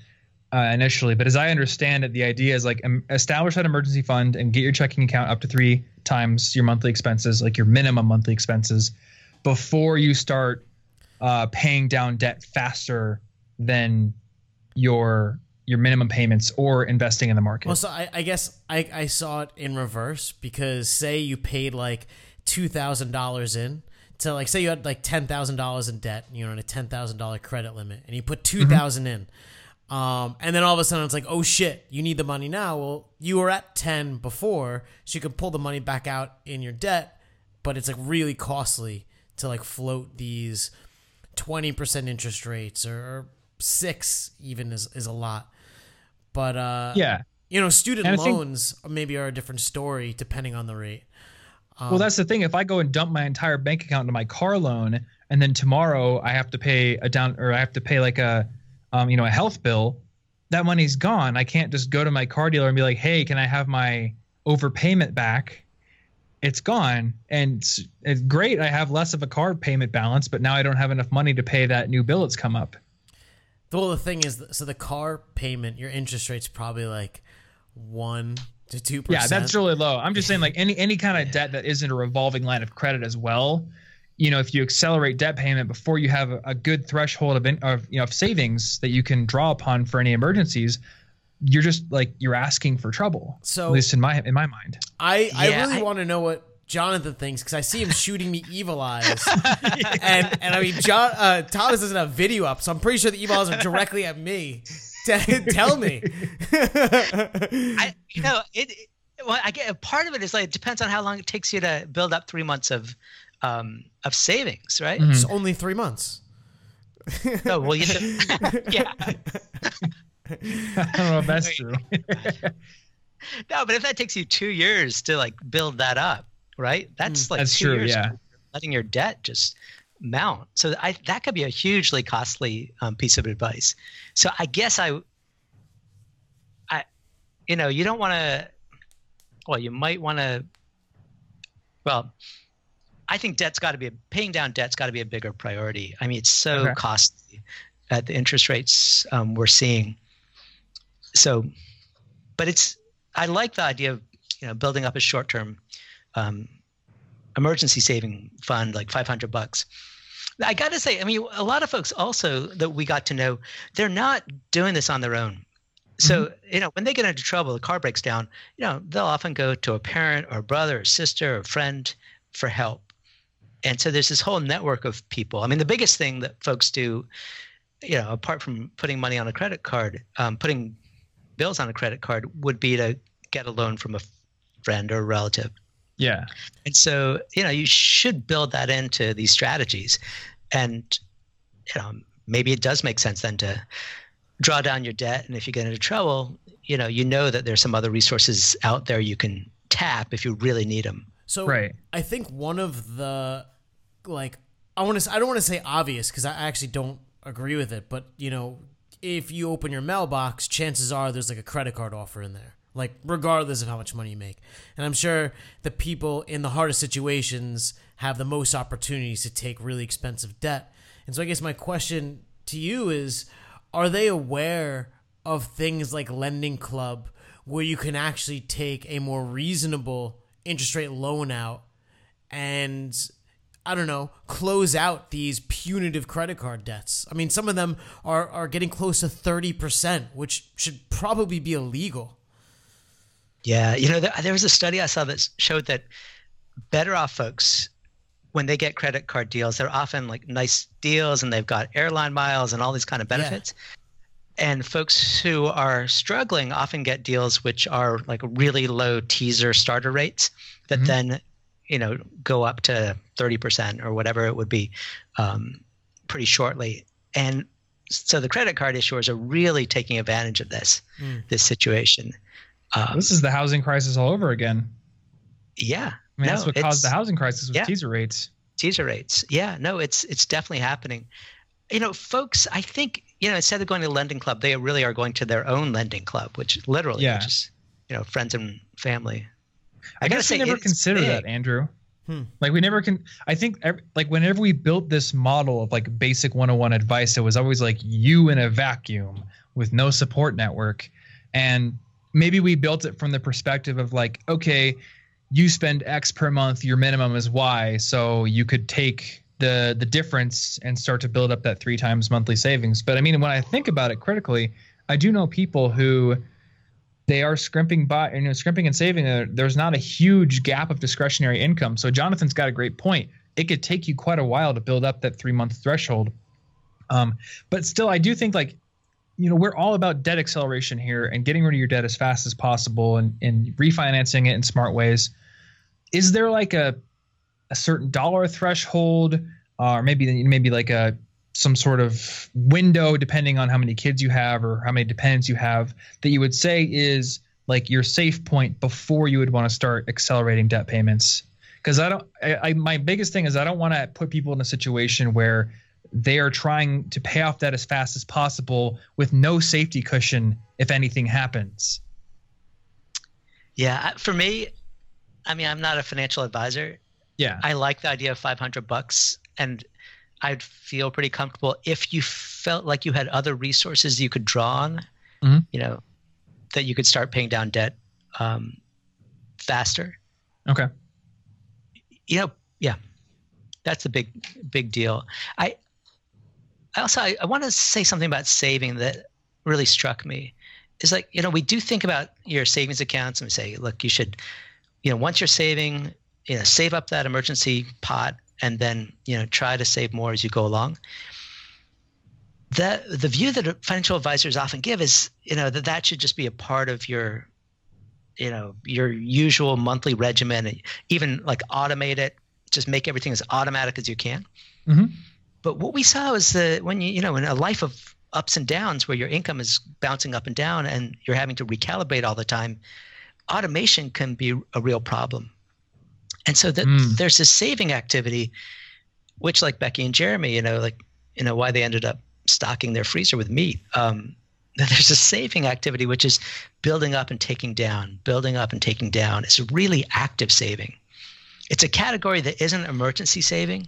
uh, initially, but as I understand it, the idea is like establish that emergency fund and get your checking account up to three times your monthly expenses, like your minimum monthly expenses, before you start uh, paying down debt faster than your your minimum payments or investing in the market. Well, so I, I guess I, I saw it in reverse because say you paid like two thousand dollars in to like say you had like ten thousand dollars in debt, you know, on a ten thousand dollar credit limit, and you put two thousand mm mm-hmm. in, um, and then all of a sudden it's like, oh shit, you need the money now. Well, you were at ten before, so you can pull the money back out in your debt, but it's like really costly to like float these twenty percent interest rates or six even is is a lot. But uh, yeah, you know, student loans think, maybe are a different story depending on the rate. Um, well, that's the thing. If I go and dump my entire bank account into my car loan, and then tomorrow I have to pay a down or I have to pay like a, um, you know, a health bill, that money's gone. I can't just go to my car dealer and be like, "Hey, can I have my overpayment back?" It's gone, and it's, it's great. I have less of a car payment balance, but now I don't have enough money to pay that new bill that's come up. Well, the thing is, so the car payment, your interest rate's probably like one to two percent. Yeah, that's really low. I'm just saying, like any any kind of debt that isn't a revolving line of credit as well. You know, if you accelerate debt payment before you have a, a good threshold of, in, of you know of savings that you can draw upon for any emergencies, you're just like you're asking for trouble. So at least in my in my mind, I yeah, I really want to know what Jonathan thinks because I see him shooting me evil eyes, and and I mean John uh, Thomas doesn't have video up, so I'm pretty sure the evil eyes are directly at me. Tell me. I, you know it, it. Well, I get part of it is like it depends on how long it takes you to build up three months of um, of savings, right? Mm-hmm. It's only three months. no, well, you yeah. I don't know if that's true. no, but if that takes you two years to like build that up, right? That's mm. like that's true. Yeah, letting your debt just mount. So I, that could be a hugely costly um, piece of advice. So I guess I, I, you know, you don't want to. Well, you might want to. Well, I think debt's got to be paying down debt's got to be a bigger priority. I mean, it's so okay. costly at the interest rates um, we're seeing. So, but it's I like the idea of you know building up a short term um, emergency saving fund, like 500 bucks. I got to say, I mean, a lot of folks also that we got to know, they're not doing this on their own. So, mm-hmm. you know, when they get into trouble, the car breaks down, you know, they'll often go to a parent or a brother or sister or friend for help. And so there's this whole network of people. I mean, the biggest thing that folks do, you know, apart from putting money on a credit card, um, putting bills on a credit card would be to get a loan from a friend or a relative. Yeah. And so, you know, you should build that into these strategies. And, you know, maybe it does make sense then to draw down your debt. And if you get into trouble, you know, you know that there's some other resources out there you can tap if you really need them. So right. I think one of the, like, I want to, I don't want to say obvious because I actually don't agree with it, but, you know, if you open your mailbox, chances are there's like a credit card offer in there like regardless of how much money you make. And I'm sure the people in the hardest situations have the most opportunities to take really expensive debt. And so I guess my question to you is are they aware of things like Lending Club where you can actually take a more reasonable interest rate loan out and I don't know, close out these punitive credit card debts. I mean, some of them are, are getting close to 30%, which should probably be illegal. Yeah, you know, there, there was a study I saw that showed that better off folks when they get credit card deals, they're often like nice deals and they've got airline miles and all these kind of benefits. Yeah. And folks who are struggling often get deals which are like really low teaser starter rates that mm-hmm. then, you know, go up to 30% or whatever it would be um, pretty shortly. And so the credit card issuers are really taking advantage of this Mm. this situation. Um, This is the housing crisis all over again. yeah, I mean, No, that's what caused the housing crisis with yeah. teaser rates. teaser rates. Yeah, no, it's it's definitely happening. You know, folks, I think you know instead of going to lending club, they really are going to their own lending club, which literally, Yeah. which is you know friends and family. I, I guess we never it's considered big. that, Andrew. Hmm. Like we never can. I think ev- like whenever we built this model of like basic 101 advice, it was always like you in a vacuum with no support network, and maybe we built it from the perspective of like, okay, you spend X per month, your minimum is Y, so you could take the the difference and start to build up that three times monthly savings. But I mean, when I think about it critically, I do know people who they are scrimping by you know scrimping and saving uh, there's not a huge gap of discretionary income. So jonathan's got a great point. It could take you quite a while to build up that three month threshold. Um, but still i do think like you know we're all about debt acceleration here and getting rid of your debt as fast as possible and, and refinancing it in smart ways. Is there like a a certain dollar threshold uh, or maybe maybe like a some sort of window depending on how many kids you have or how many dependents you have that you would say is like your safe point before you would want to start accelerating debt payments? Because i don't I, I my biggest thing is i don't want to put people in a situation where they are trying to pay off debt as fast as possible with no safety cushion if anything happens Yeah, for me, I mean, I'm not a financial advisor. yeah I like the idea of 500 bucks, and I'd feel pretty comfortable if you felt like you had other resources you could draw on. Mhm. You know, that you could start paying down debt um, faster. okay You know, yeah, that's a big, big deal. I, Also I, I want to say something about saving that really struck me. Is like you know we do think about your savings accounts and we say, look, you should, you know, once you're saving, you know, save up that emergency pot and then you know try to save more as you go along. The the view that financial advisors often give is you know that that should just be a part of your, you know, your usual monthly regimen, even like automate it, just make everything as automatic as you can. Mhm. But what we saw is that when you you know in a life of ups and downs where your income is bouncing up and down and you're having to recalibrate all the time, automation can be a real problem. And so that Mm. there's this saving activity, which like Becky and Jeremy, you know, like you know why they ended up stocking their freezer with meat. Um, there's a saving activity which is building up and taking down, building up and taking down. It's really active saving. It's a category that isn't emergency saving,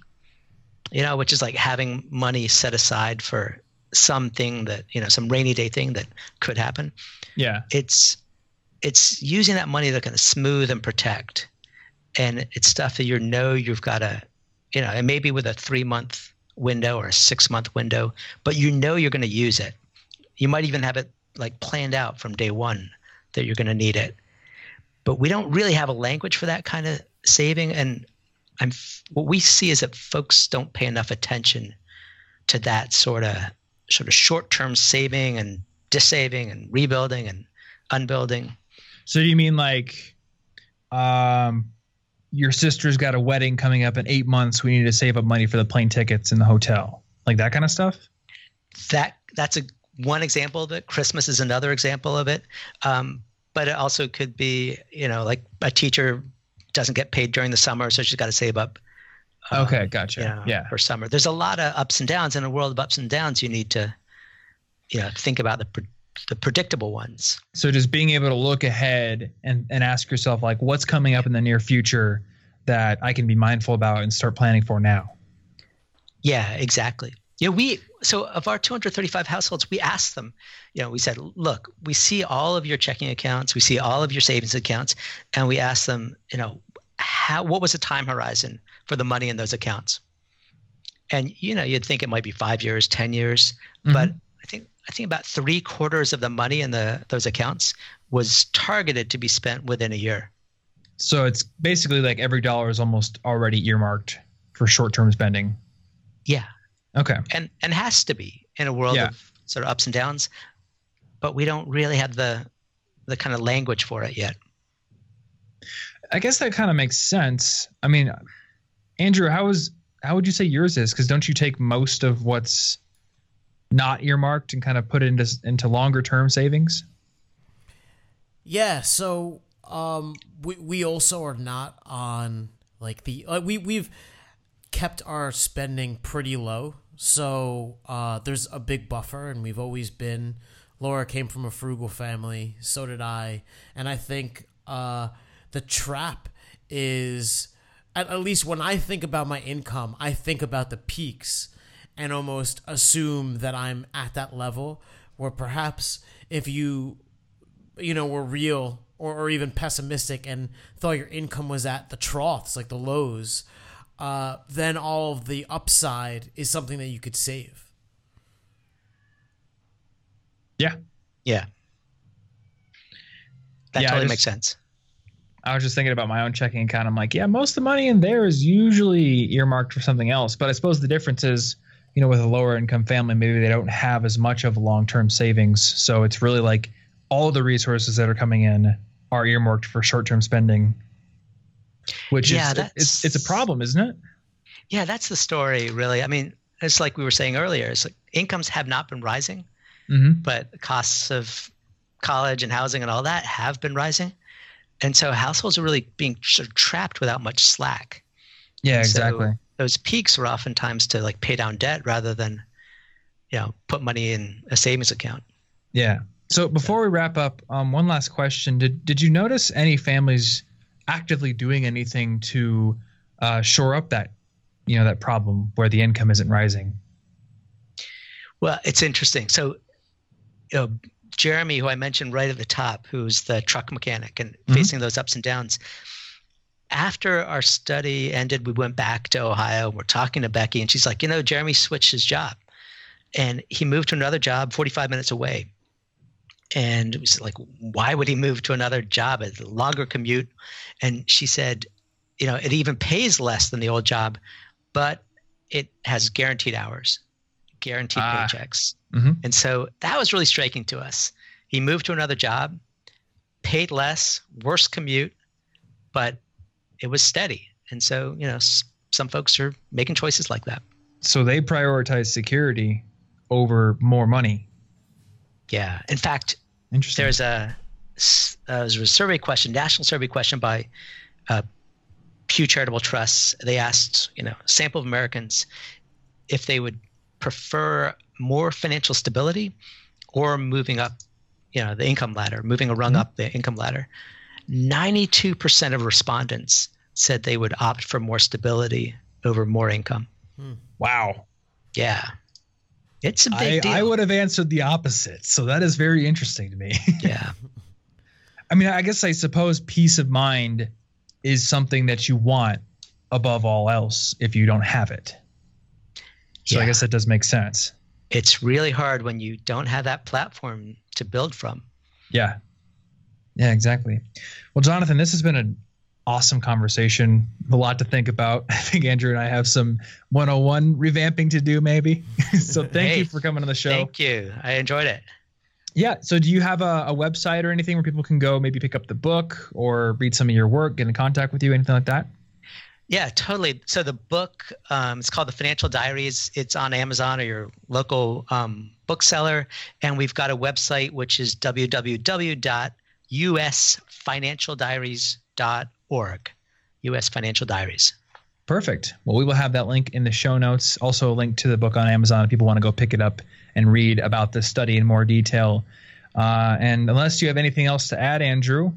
you know, which is like having money set aside for something that you know some rainy day thing that could happen. Yeah. It's it's using that money to kind of smooth and protect and it's stuff that you know you've got to you know and maybe with a three month window or a six month window but you know you're going to use it. You might even have it like planned out from day one that you're going to need it. But we don't really have a language for that kind of saving and i'm what we see is that folks don't pay enough attention to that sort of sort of short-term saving and dissaving and rebuilding and unbuilding So you mean like um your sister's got a wedding coming up in 8 months, we need to save up money for the plane tickets and the hotel. Like that kind of stuff? that that's a one example of it christmas is another example of it um, but it also could be you know like a teacher doesn't get paid during the summer so she's got to save up uh, Okay, gotcha. you know, yeah. for summer there's a lot of ups and downs in a world of ups and downs you need to you know think about the the predictable ones So just being able to look ahead and and ask yourself like what's coming up in the near future that I can be mindful about and start planning for now. Yeah, exactly. Yeah, we so of our 235 households, we asked them, you know, we said, look, we see all of your checking accounts, we see all of your savings accounts, and we asked them, you know, how what was the time horizon for the money in those accounts? And you know, you'd think it might be five years, ten years, mm-hmm. but I think I think about three quarters of the money in the those accounts was targeted to be spent within a year. So it's basically like every dollar is almost already earmarked for short-term spending. Yeah, Okay. and and has to be in a world Yeah. of sort of ups and downs but we don't really have the the kind of language for it yet I guess that kind of makes sense. I mean, Andrew, how is how would you say yours is? Because don't you take most of what's not earmarked and kind of put it into into longer term savings? Yeah, so um, we we also are not on like the uh, we we've kept our spending pretty low, so uh, there's a big buffer, and we've always been. Laura came from a frugal family, so did I, and I think uh, the trap is at, at least when I think about my income, I think about the peaks and almost assume that I'm at that level where perhaps if you you know were real or, or even pessimistic and thought your income was at the troughs like the lows uh, then all of the upside is something that you could save Yeah. Yeah. That Yeah, totally just- makes sense. I was just thinking about my own checking account. I'm like, yeah, most of the money in there is usually earmarked for something else. But I suppose the difference is, you know, with a lower income family, maybe they don't have as much of long term savings. So it's really like all the resources that are coming in are earmarked for short term spending, which Yeah, is it's, it's a problem, isn't it? Yeah, that's the story, really. I mean, it's like we were saying earlier. It's like incomes have not been rising, Mm-hmm. but costs of college and housing and all that have been rising, and so households are really being sort of trapped without much slack. Yeah, so exactly. those peaks were oftentimes to like pay down debt rather than, you know, put money in a savings account. Yeah. So before we wrap up, um, one last question: Did did you notice any families actively doing anything to uh, shore up that, you know, that problem where the income isn't rising? Well, it's interesting. So, you know, Jeremy, who I mentioned right at the top, who's the truck mechanic and Mhm. facing those ups and downs. After our study ended, we went back to Ohio. We're talking to Becky, and she's like, you know, Jeremy switched his job, and he moved to another job 45 minutes away. And it was like, why would he move to another job? A longer commute. And she said, you know, it even pays less than the old job, but it has guaranteed hours, guaranteed Ah. paychecks. Mhm. And so that was really striking to us. He moved to another job, paid less, worse commute, but it was steady. And so, you know, s- some folks are making choices like that. So they prioritize security over more money. Yeah. In fact, Interesting. there's a uh, there's a survey question, national survey question by uh, Pew Charitable Trusts. They asked, you know, a sample of Americans if they would prefer more financial stability or moving up, you know, the income ladder, moving a rung Mhm. up the income ladder. 92% of respondents said they would opt for more stability over more income. wow. Yeah. It's a I, big deal. I would have answered the opposite. So that is very interesting to me. yeah. I mean, I guess I suppose peace of mind is something that you want above all else if you don't have it. So I guess that does make sense. It's really hard when you don't have that platform to build from. Yeah. Yeah, exactly. Well, Jonathan, this has been an awesome conversation. A lot to think about. I think Andrew and I have some 101 revamping to do, maybe. so thank Hey, you for coming on the show. Thank you. I enjoyed it. Yeah. So do you have a, a website or anything where people can go maybe pick up the book or read some of your work, get in contact with you, anything like that? Yeah, totally. So the book, um, it's called The Financial Diaries. It's on Amazon or your local um, bookseller, and we've got a website which is www.usfinancialdiaries.org. U.S. Financial Diaries. Perfect. Well, we will have that link in the show notes. Also, a link to the book on Amazon if people want to go pick it up and read about this study in more detail. Uh, and unless you have anything else to add, Andrew,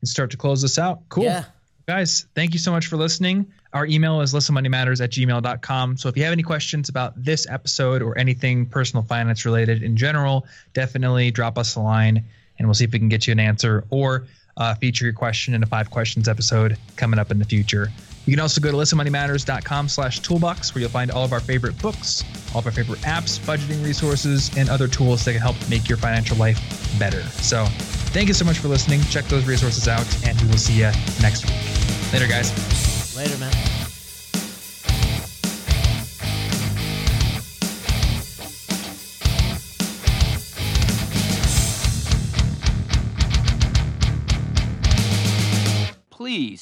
let's start to close this out. Cool. Yeah. Guys, thank you so much for listening. Our email is listenmoneymatters at gmail.com. So if you have any questions about this episode or anything personal finance related in general, definitely drop us a line and we'll see if we can get you an answer or uh, feature your question in a five questions episode coming up in the future. You can also go to listenmoneymatters.com slash toolbox where you'll find all of our favorite books, all of our favorite apps, budgeting resources, and other tools that can help make your financial life better. So thank you so much for listening. Check those resources out, and we will see you next week. Later, guys. Later, man.